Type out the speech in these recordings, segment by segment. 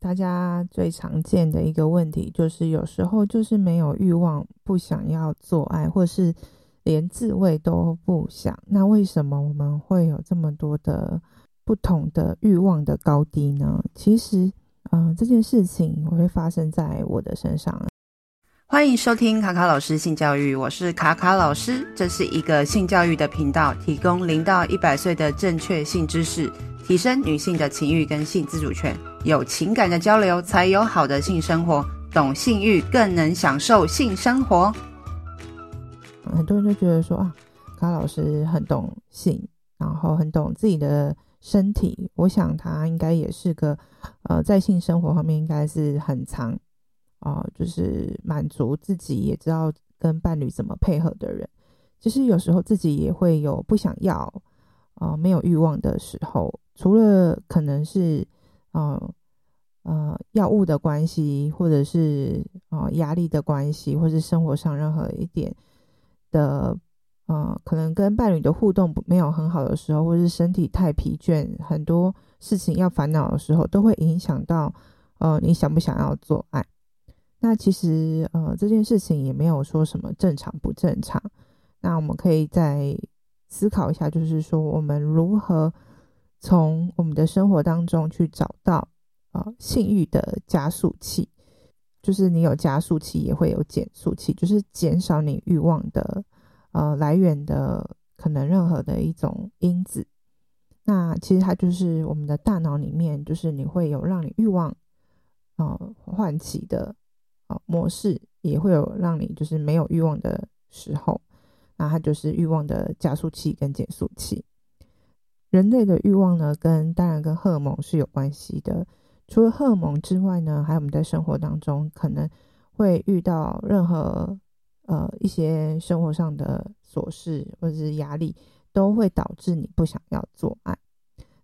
大家最常见的一个问题就是，有时候就是没有欲望，不想要做爱，或是连自慰都不想。那为什么我们会有这么多的不同的欲望的高低呢？其实，嗯、这件事情我会发生在我的身上。欢迎收听卡卡老师性教育，我是卡卡老师，这是一个性教育的频道，提供零到一百岁的正确性知识。提升女性的情欲跟性自主权，有情感的交流才有好的性生活。懂性欲更能享受性生活。很多人都觉得说啊，卡老师很懂性，然后很懂自己的身体。我想他应该也是个呃，在性生活方面应该是很长啊、就是满足自己，也知道跟伴侣怎么配合的人。其实有时候自己也会有不想要啊、没有欲望的时候。除了可能是，呃呃药物的关系，或者是呃压力的关系，或是生活上任何一点的，呃可能跟伴侣的互动没有很好的时候，或是身体太疲倦，很多事情要烦恼的时候，都会影响到呃你想不想要做爱。那其实呃这件事情也没有说什么正常不正常。那我们可以再思考一下，就是说我们如何。从我们的生活当中去找到、呃、性欲的加速器，就是你有加速器也会有减速器，就是减少你欲望的呃来源的可能任何的一种因子。那其实它就是我们的大脑里面，就是你会有让你欲望呃唤起的模式，也会有让你就是没有欲望的时候，那它就是欲望的加速器跟减速器。人类的欲望呢，跟当然跟荷尔蒙是有关系的。除了荷尔蒙之外呢，还有我们在生活当中可能会遇到任何呃一些生活上的琐事或者是压力，都会导致你不想要做爱。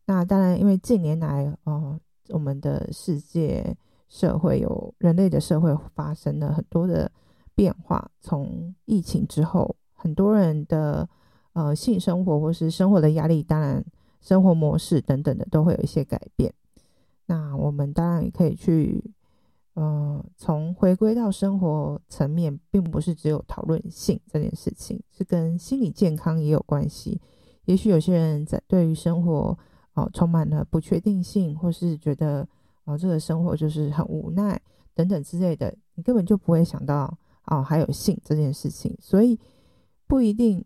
那当然，因为近年来哦、呃，我们的世界社会有人类的社会发生了很多的变化。从疫情之后，很多人的呃性生活或是生活的压力，当然。生活模式等等的都会有一些改变，那我们当然也可以去，呃，从回归到生活层面，并不是只有讨论性这件事情，是跟心理健康也有关系。也许有些人在对于生活哦、充满了不确定性，或是觉得哦、呃、这个生活就是很无奈等等之类的，你根本就不会想到哦、还有性这件事情，所以不一定、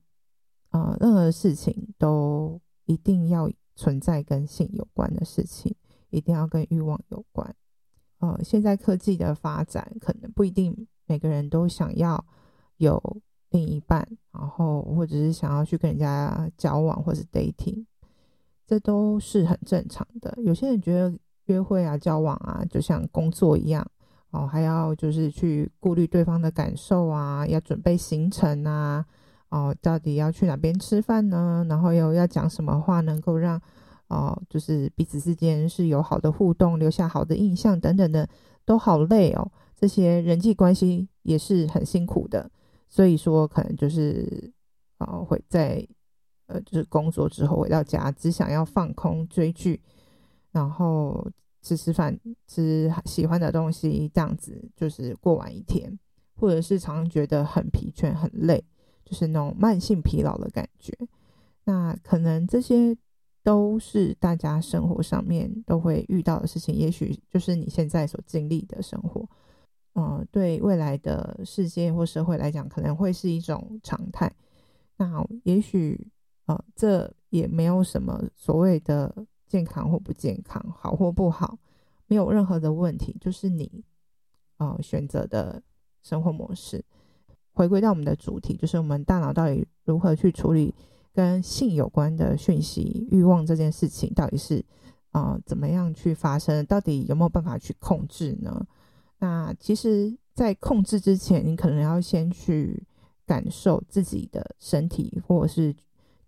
呃，任何事情都。一定要存在跟性有关的事情，一定要跟欲望有关。呃，现在科技的发展，可能不一定每个人都想要有另一半，然后或者是想要去跟人家交往或是 dating，这都是很正常的。有些人觉得约会啊、交往啊，就像工作一样，哦，还要就是去顾虑对方的感受啊，要准备行程啊。哦，到底要去哪边吃饭呢？然后又要讲什么话能够让哦，就是彼此之间是有好的互动，留下好的印象等等的，都好累哦。这些人际关系也是很辛苦的，所以说可能就是哦，会在呃，就是工作之后回到家，只想要放空追剧，然后吃吃饭，吃喜欢的东西，这样子就是过完一天，或者是常常觉得很疲倦、很累。就是那种慢性疲劳的感觉，那可能这些都是大家生活上面都会遇到的事情，也许就是你现在所经历的生活，呃，对未来的世界或社会来讲，可能会是一种常态。那也许呃，这也没有什么所谓的健康或不健康，好或不好，没有任何的问题，就是你呃选择的生活模式。回归到我们的主题，就是我们大脑到底如何去处理跟性有关的讯息、欲望这件事情，到底是啊、呃、怎么样去发生？到底有没有办法去控制呢？那其实，在控制之前，你可能要先去感受自己的身体，或者是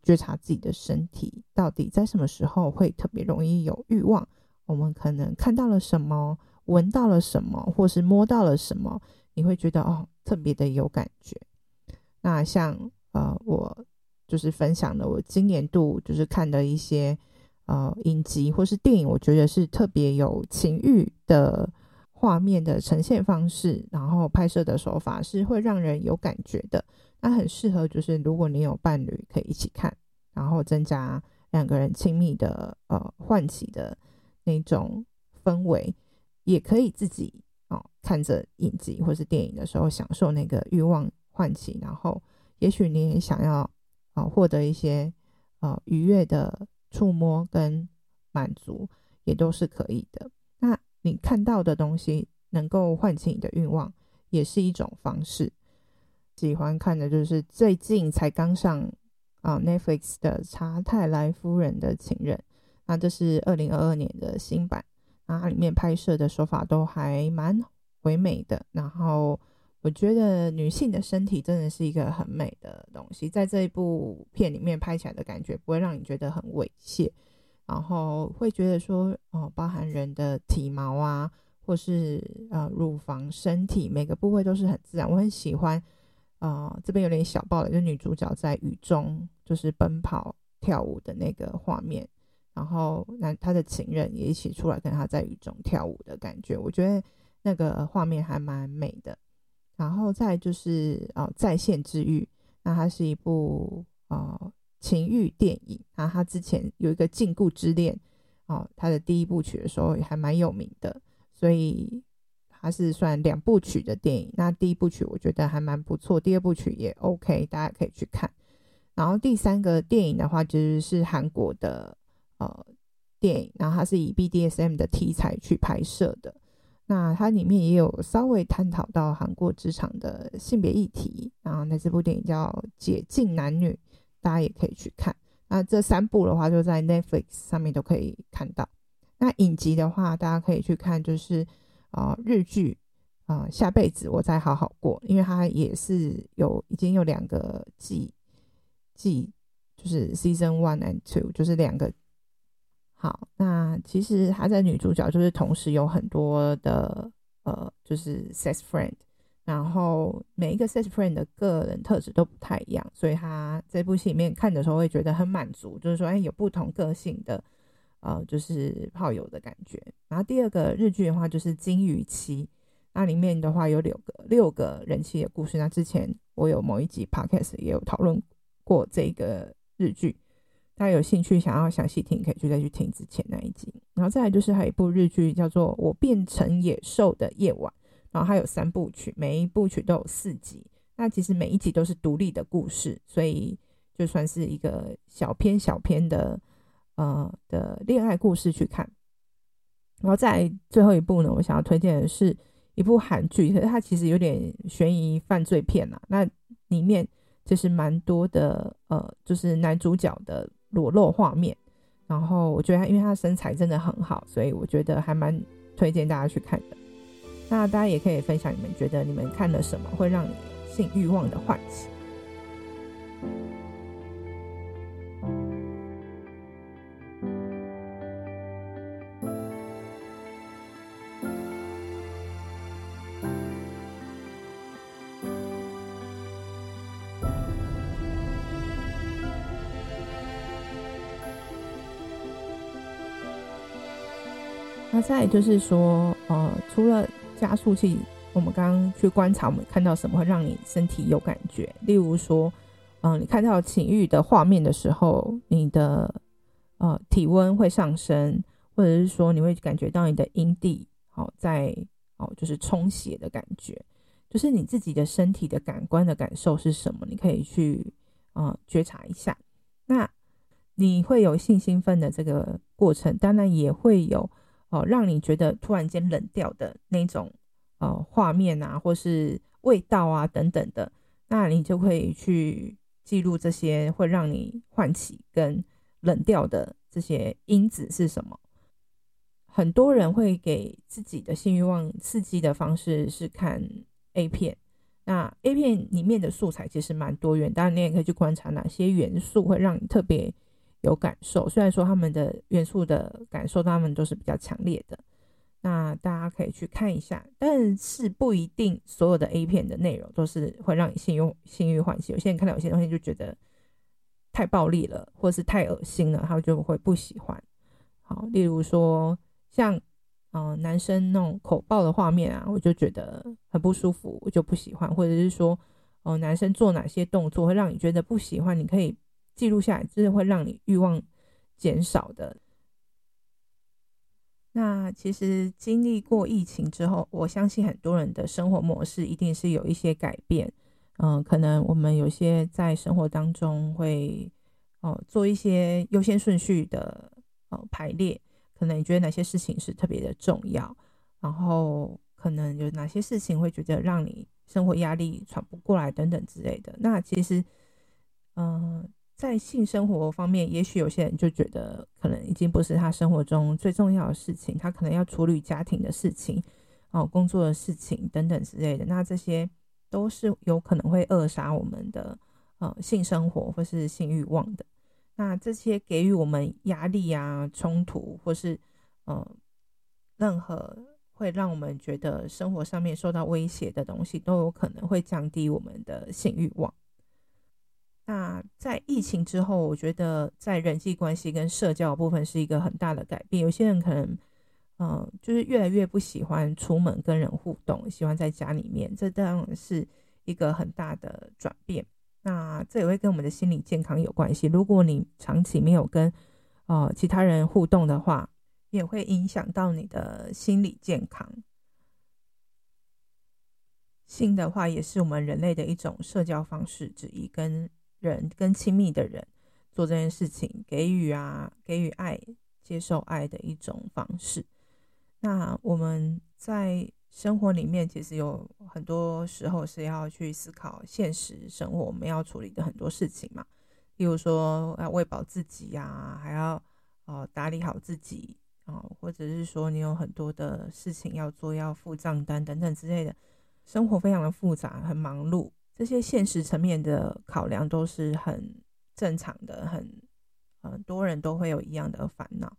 觉察自己的身体到底在什么时候会特别容易有欲望。我们可能看到了什么，闻到了什么，或是摸到了什么。你会觉得哦，特别的有感觉。那像呃，我就是分享的，我今年度就是看的一些呃影集或是电影，我觉得是特别有情欲的画面的呈现方式，然后拍摄的手法是会让人有感觉的。那很适合就是如果你有伴侣可以一起看，然后增加两个人亲密的呃唤起的那种氛围，也可以自己哦看着影集或是电影的时候享受那个欲望唤起，然后也许你也想要啊获得一些呃愉悦的触摸跟满足，也都是可以的。那你看到的东西能够唤起你的欲望，也是一种方式。喜欢看的就是最近才刚上啊 Netflix 的《查泰莱夫人的情人》，那这是二零二二年的新版，那它里面拍摄的手法都还蛮唯美的。然后我觉得女性的身体真的是一个很美的东西，在这一部片里面拍起来的感觉不会让你觉得很猥亵，然后会觉得说哦，包含人的体毛啊，或是呃乳房、身体每个部位都是很自然，我很喜欢。呃，这边有点小爆雷，就是女主角在雨中就是奔跑跳舞的那个画面，然后那她的情人也一起出来跟她在雨中跳舞的感觉，我觉得那个画面还蛮美的。然后再就是哦、在线治愈，那它是一部啊、呃、情欲电影，然后它之前有一个禁锢之恋啊，他、的第一部曲的时候还蛮有名的，所以。他是算两部曲的电影，那第一部曲我觉得还蛮不错，第二部曲也 OK，大家可以去看。然后第三个电影的话，就是是韩国的呃电影，然后它是以 BDSM 的题材去拍摄的。那它里面也有稍微探讨到韩国职场的性别议题。然后那这部电影叫《解禁男女》，大家也可以去看。那这三部的话，就在 Netflix 上面都可以看到。那影集的话，大家可以去看，就是。啊、日剧啊、下辈子我再好好过，因为它也是有已经有两个季季，就是 season one and two，就是两个。好，那其实她的女主角就是同时有很多的呃，就是 sex friend，然后每一个 sex friend 的个人特质都不太一样，所以他这部戏里面看的时候会觉得很满足，就是说，哎，有不同个性的。呃，就是炮友的感觉。然后第二个日剧的话，就是《金鱼妻》，那里面的话有六个六个人气的故事。那之前我有某一集 podcast 也有讨论过这个日剧，大家有兴趣想要详细听，可以去再去听之前那一集。然后再来就是还有一部日剧叫做《我变成野兽的夜晚》，然后还有三部曲，每一部曲都有四集。那其实每一集都是独立的故事，所以就算是一个小篇小篇的。呃的恋爱故事去看，然后在最后一部呢，我想要推荐的是一部韩剧，可是它其实有点悬疑犯罪片呐。那里面其实蛮多的呃，就是男主角的裸露画面。然后我觉得他，因为他身材真的很好，所以我觉得还蛮推荐大家去看的。那大家也可以分享你们觉得你们看了什么会让你性欲望的唤起。那再就是说，呃，除了加速器，我们刚刚去观察，我们看到什么会让你身体有感觉？例如说，嗯、你看到情欲的画面的时候，你的呃体温会上升，或者是说你会感觉到你的阴蒂好、哦、在哦，就是充血的感觉，就是你自己的身体的感官的感受是什么？你可以去呃觉察一下。那你会有性兴奋的这个过程，当然也会有。哦，让你觉得突然间冷掉的那种呃画面啊，或是味道啊等等的，那你就可以去记录这些会让你唤起跟冷掉的这些因子是什么。很多人会给自己的性欲望刺激的方式是看 A 片，那 A 片里面的素材其实蛮多元，当然你也可以去观察哪些元素会让你特别。有感受，虽然说他们的元素的感受，他们都是比较强烈的。那大家可以去看一下，但是不一定所有的 A 片的内容都是会让你性欲性欲唤起。有些人看到有些东西就觉得太暴力了，或是太恶心了，他就会不喜欢。好，例如说像嗯、呃、男生那种口爆的画面啊，我就觉得很不舒服，我就不喜欢，或者是说哦、呃、男生做哪些动作会让你觉得不喜欢，你可以记录下来，就是会让你欲望减少的。那其实经历过疫情之后，我相信很多人的生活模式一定是有一些改变。嗯、可能我们有些在生活当中会哦、做一些优先顺序的呃排列，可能你觉得哪些事情是特别的重要，然后可能有哪些事情会觉得让你生活压力喘不过来等等之类的。那其实嗯。在性生活方面，也许有些人就觉得可能已经不是他生活中最重要的事情，他可能要处理家庭的事情，哦，工作的事情等等之类的。那这些都是有可能会扼杀我们的呃性生活或是性欲望的。那这些给予我们压力啊、冲突或是呃任何会让我们觉得生活上面受到威胁的东西，都有可能会降低我们的性欲望。那在疫情之后，我觉得在人际关系跟社交部分是一个很大的改变。有些人可能，嗯、就是越来越不喜欢出门跟人互动，喜欢在家里面，这当然是一个很大的转变。那这也会跟我们的心理健康有关系。如果你长期没有跟呃其他人互动的话，也会影响到你的心理健康。性的话，也是我们人类的一种社交方式之一，跟人跟亲密的人做这件事情，给予啊，给予爱，接受爱的一种方式。那我们在生活里面，其实有很多时候是要去思考现实生活我们要处理的很多事情嘛。例如说要喂饱自己呀、还要呃打理好自己啊、或者是说你有很多的事情要做，要付账单等等之类的，生活非常的复杂，很忙碌。这些现实层面的考量都是很正常的，很很多人都会有一样的烦恼。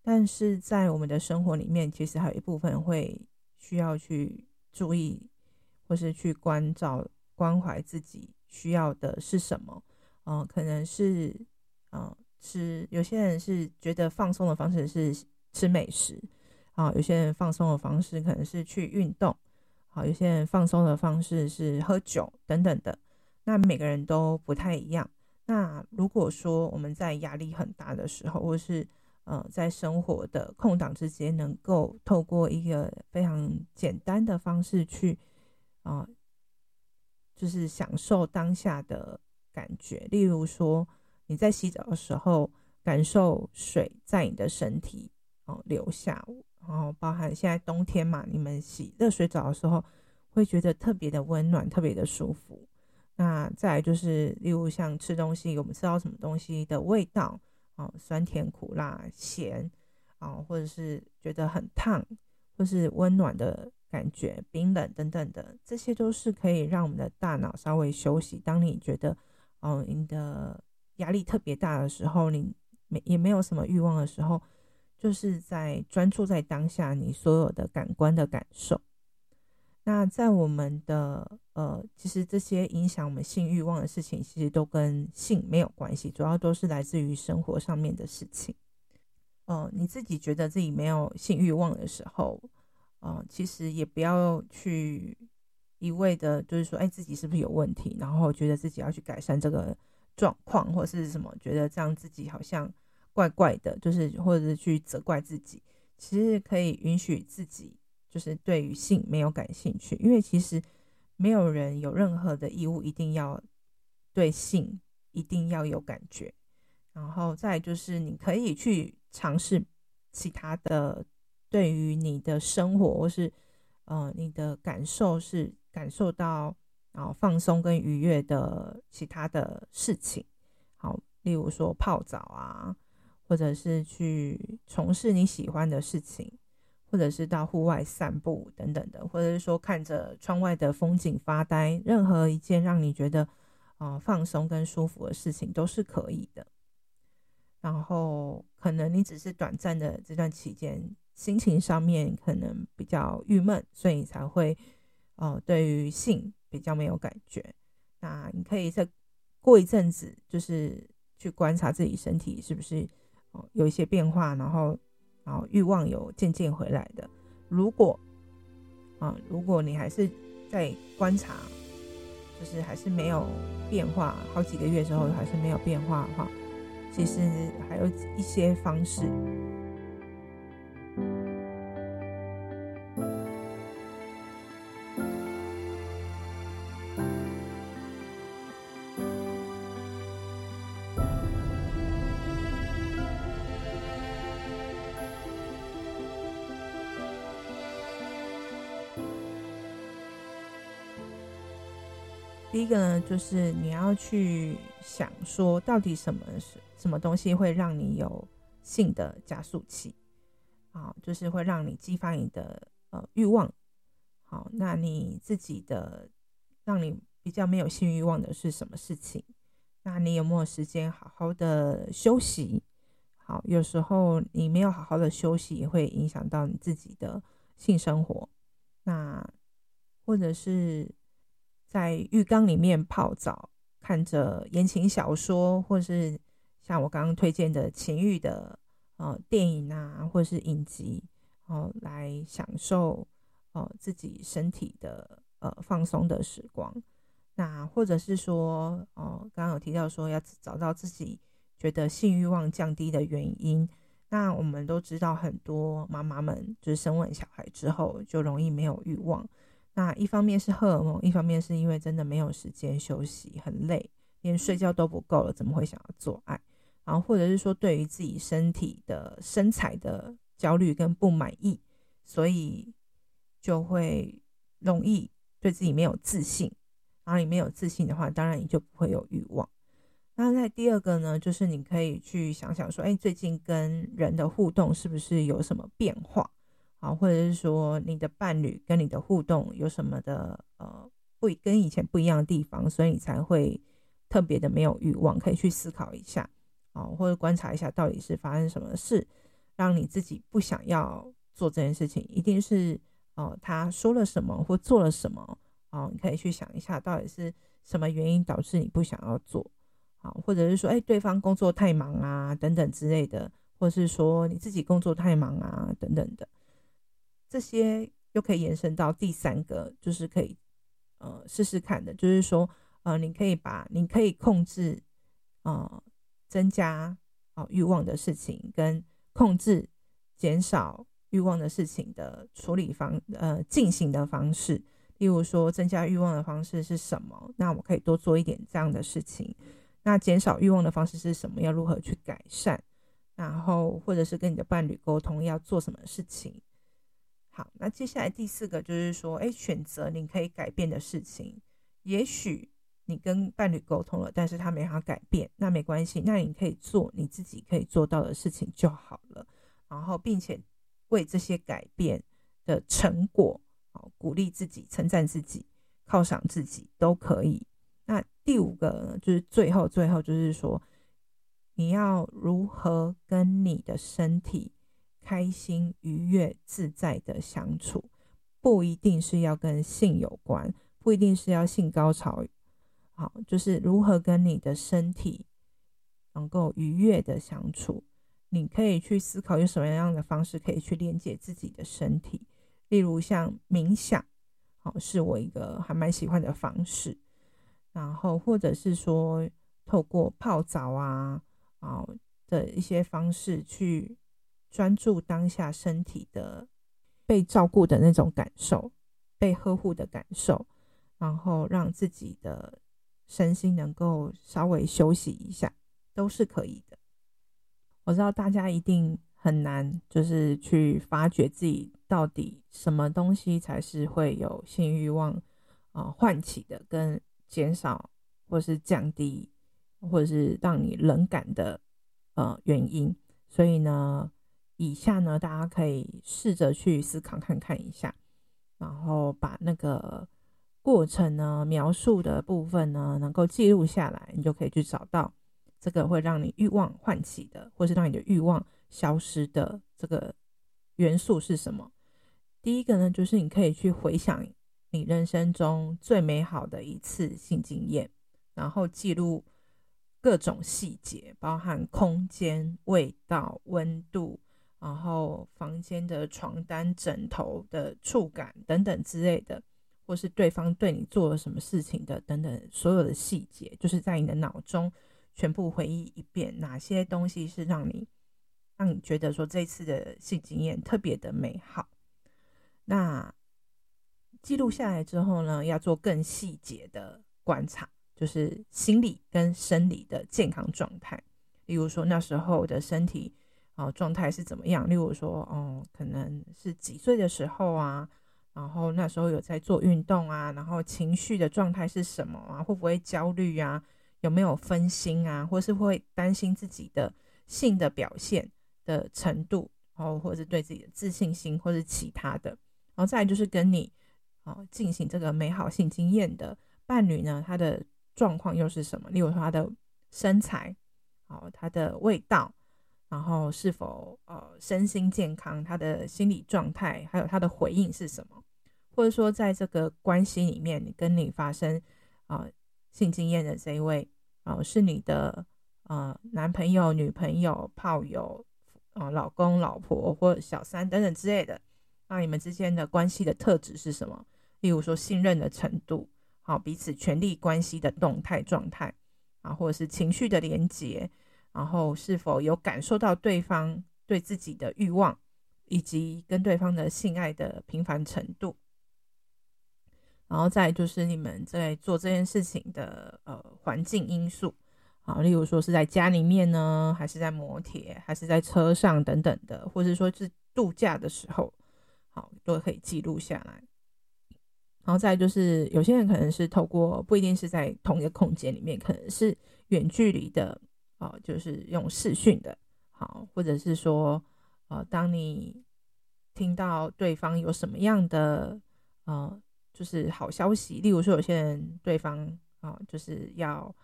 但是在我们的生活里面，其实还有一部分会需要去注意，或是去关照、关怀自己需要的是什么。嗯、可能是嗯，是、呃、有些人是觉得放松的方式是吃美食啊、有些人放松的方式可能是去运动。好，有些人放松的方式是喝酒等等的，那每个人都不太一样。那如果说我们在压力很大的时候，或是呃在生活的空档之间，能够透过一个非常简单的方式去啊、就是享受当下的感觉。例如说你在洗澡的时候，感受水在你的身体哦、呃、流下。然后包含现在冬天嘛，你们洗热水澡的时候会觉得特别的温暖，特别的舒服。那再就是，例如像吃东西，我们吃到什么东西的味道啊，酸甜苦辣咸啊，或者是觉得很烫，或是温暖的感觉，冰冷等等的，这些都是可以让我们的大脑稍微休息。当你觉得哦，你的压力特别大的时候，你没也没有什么欲望的时候。就是在专注在当下，你所有的感官的感受。那在我们的呃，其实这些影响我们性欲望的事情，其实都跟性没有关系，主要都是来自于生活上面的事情。呃，你自己觉得自己没有性欲望的时候，呃，其实也不要去一味的，就是说，哎，自己是不是有问题？然后觉得自己要去改善这个状况，或是什么，觉得这样自己好像。怪怪的，就是或者是去责怪自己，其实可以允许自己，就是对于性没有感兴趣，因为其实没有人有任何的义务一定要对性一定要有感觉，然后再就是你可以去尝试其他的，对于你的生活或是呃你的感受是感受到然后放松跟愉悦的其他的事情，好，例如说泡澡啊。或者是去从事你喜欢的事情，或者是到户外散步等等的，或者是说看着窗外的风景发呆，任何一件让你觉得啊、呃、放松跟舒服的事情都是可以的。然后可能你只是短暂的这段期间心情上面可能比较郁闷，所以你才会哦、呃、对于性比较没有感觉。那你可以再过一阵子，就是去观察自己身体是不是。有一些变化，然后然后欲望有渐渐回来的。如果啊，如果你还是在观察，就是还是没有变化，好几个月之后还是没有变化的话，其实还有一些方式。一个呢，就是你要去想说，到底什么是什么东西会让你有性的加速器，啊，就是会让你激发你的呃欲望。好，那你自己的让你比较没有性欲望的是什么事情？那你有没有时间好好的休息？好，有时候你没有好好的休息，也会影响到你自己的性生活。那或者是。在浴缸里面泡澡，看着言情小说，或是像我刚刚推荐的情欲的呃电影啊，或是影集，哦，来享受呃自己身体的呃放松的时光。那或者是说，哦，刚刚有提到说要找到自己觉得性欲望降低的原因。那我们都知道，很多妈妈们就是生完小孩之后就容易没有欲望。那一方面是荷尔蒙，一方面是因为真的没有时间休息，很累，连睡觉都不够了，怎么会想要做爱？然后或者是说，对于自己身体的身材的焦虑跟不满意，所以就会容易对自己没有自信。然后你没有自信的话，当然你就不会有欲望。那在第二个呢，就是你可以去想想说，哎，最近跟人的互动是不是有什么变化？啊，或者是说你的伴侣跟你的互动有什么的呃不跟以前不一样的地方，所以你才会特别的没有欲望，可以去思考一下啊，或者观察一下到底是发生什么事，让你自己不想要做这件事情，一定是哦他说了什么或做了什么啊，你可以去想一下到底是什么原因导致你不想要做啊，或者是说哎对方工作太忙啊等等之类的，或者是说你自己工作太忙啊等等的。这些又可以延伸到第三个，就是可以呃试试看的，就是说呃你可以把你可以控制呃增加啊、呃、欲望的事情，跟控制减少欲望的事情的处理方呃进行的方式。例如说增加欲望的方式是什么？那我可以多做一点这样的事情。那减少欲望的方式是什么？要如何去改善？然后或者是跟你的伴侣沟通要做什么事情？好，那接下来第四个就是说，哎，选择你可以改变的事情。也许你跟伴侣沟通了，但是他没法改变，那没关系，那你可以做你自己可以做到的事情就好了。然后，并且为这些改变的成果，好，鼓励自己、称赞自己、犒赏自己都可以。那第五个呢，就是最后最后就是说，你要如何跟你的身体。开心、愉悦、自在的相处，不一定是要跟性有关，不一定是要性高潮。好，就是如何跟你的身体能够愉悦的相处。你可以去思考用什么样的方式可以去连接自己的身体，例如像冥想，好，是我一个还蛮喜欢的方式。然后或者是说透过泡澡啊，啊的一些方式去。专注当下身体的被照顾的那种感受，被呵护的感受，然后让自己的身心能够稍微休息一下，都是可以的。我知道大家一定很难，就是去发掘自己到底什么东西才是会有性欲望啊唤起的，跟减少或是降低，或者是让你冷感的呃原因。所以呢。以下呢，大家可以试着去思考看看一下，然后把那个过程呢描述的部分呢能够记录下来，你就可以去找到这个会让你欲望唤起的，或是让你的欲望消失的这个元素是什么。第一个呢，就是你可以去回想你人生中最美好的一次性经验，然后记录各种细节，包含空间、味道、温度。然后房间的床单、枕头的触感等等之类的，或是对方对你做了什么事情的等等，所有的细节，就是在你的脑中全部回忆一遍，哪些东西是让你让你觉得说这次的性经验特别的美好。那记录下来之后呢，要做更细节的观察，就是心理跟生理的健康状态。例如说那时候的身体。哦，状态是怎么样？例如说，哦，可能是几岁的时候啊，然后那时候有在做运动啊，然后情绪的状态是什么啊？会不会焦虑啊？有没有分心啊？或是会担心自己的性的表现的程度，然后或者是对自己的自信心，或是其他的。然后再来就是跟你哦进行这个美好性经验的伴侣呢，他的状况又是什么？例如说他的身材，哦，他的味道。然后是否呃身心健康，他的心理状态，还有他的回应是什么？或者说，在这个关系里面，你跟你发生啊、性经验的这一位啊、是你的呃男朋友、女朋友、炮友啊、老公、老婆或小三等等之类的，那你们之间的关系的特质是什么？例如说信任的程度，好、彼此权力关系的动态状态啊，或者是情绪的连结。然后是否有感受到对方对自己的欲望，以及跟对方的性爱的频繁程度？然后再就是你们在做这件事情的呃环境因素啊，例如说是在家里面呢，还是在摩铁，还是在车上等等的，或者说是度假的时候，好都可以记录下来。然后再就是有些人可能是透过不一定是在同一个空间里面，可能是远距离的。哦，就是用视讯的，好，或者是说，呃，当你听到对方有什么样的，呃，就是好消息，例如说有些人对方啊，就是要，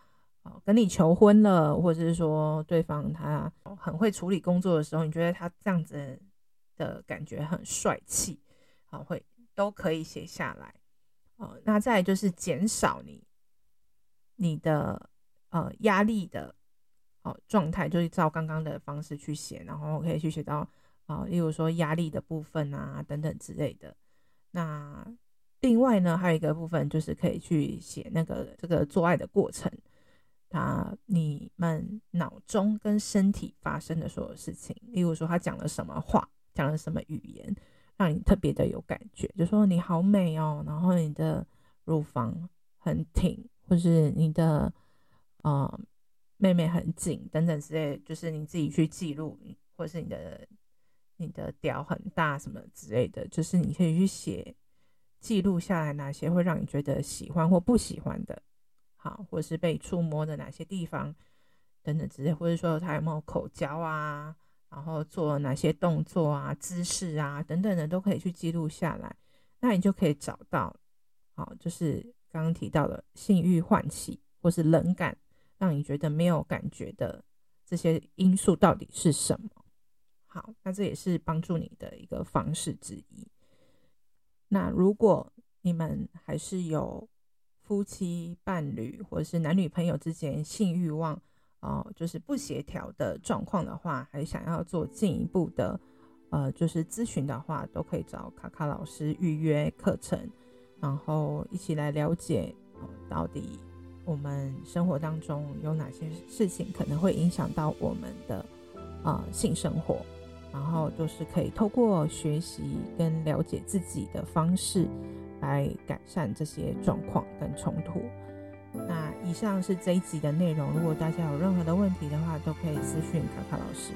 呃，跟你求婚了，或者是说对方他很会处理工作的时候，你觉得他这样子的感觉很帅气，啊，会都可以写下来，呃，那再就是减少你你的呃压力的。状态就是照刚刚的方式去写，然后可以去写到啊、例如说压力的部分啊等等之类的。那另外呢，还有一个部分就是可以去写那个这个做爱的过程，他你们脑中跟身体发生的所有事情，例如说他讲了什么话，讲了什么语言，让你特别的有感觉，就说你好美哦，然后你的乳房很挺，或是你的啊。妹妹很紧，等等之类，就是你自己去记录，或是你的你的屌很大什么之类的，就是你可以去写记录下来哪些会让你觉得喜欢或不喜欢的，好，或是被触摸的哪些地方等等之类，或者说他有没有口交啊，然后做哪些动作啊、姿势啊等等的，都可以去记录下来，那你就可以找到，好，就是刚刚提到的性欲唤起或是冷感。让你觉得没有感觉的这些因素到底是什么？好，那这也是帮助你的一个方式之一。那如果你们还是有夫妻、伴侣或者是男女朋友之间性欲望哦、就是不协调的状况的话，还想要做进一步的呃，就是咨询的话，都可以找卡卡老师预约课程，然后一起来了解、到底。我们生活当中有哪些事情可能会影响到我们的、呃、性生活，然后就是可以透过学习跟了解自己的方式来改善这些状况跟冲突。那以上是这一集的内容，如果大家有任何的问题的话，都可以私讯卡卡老师。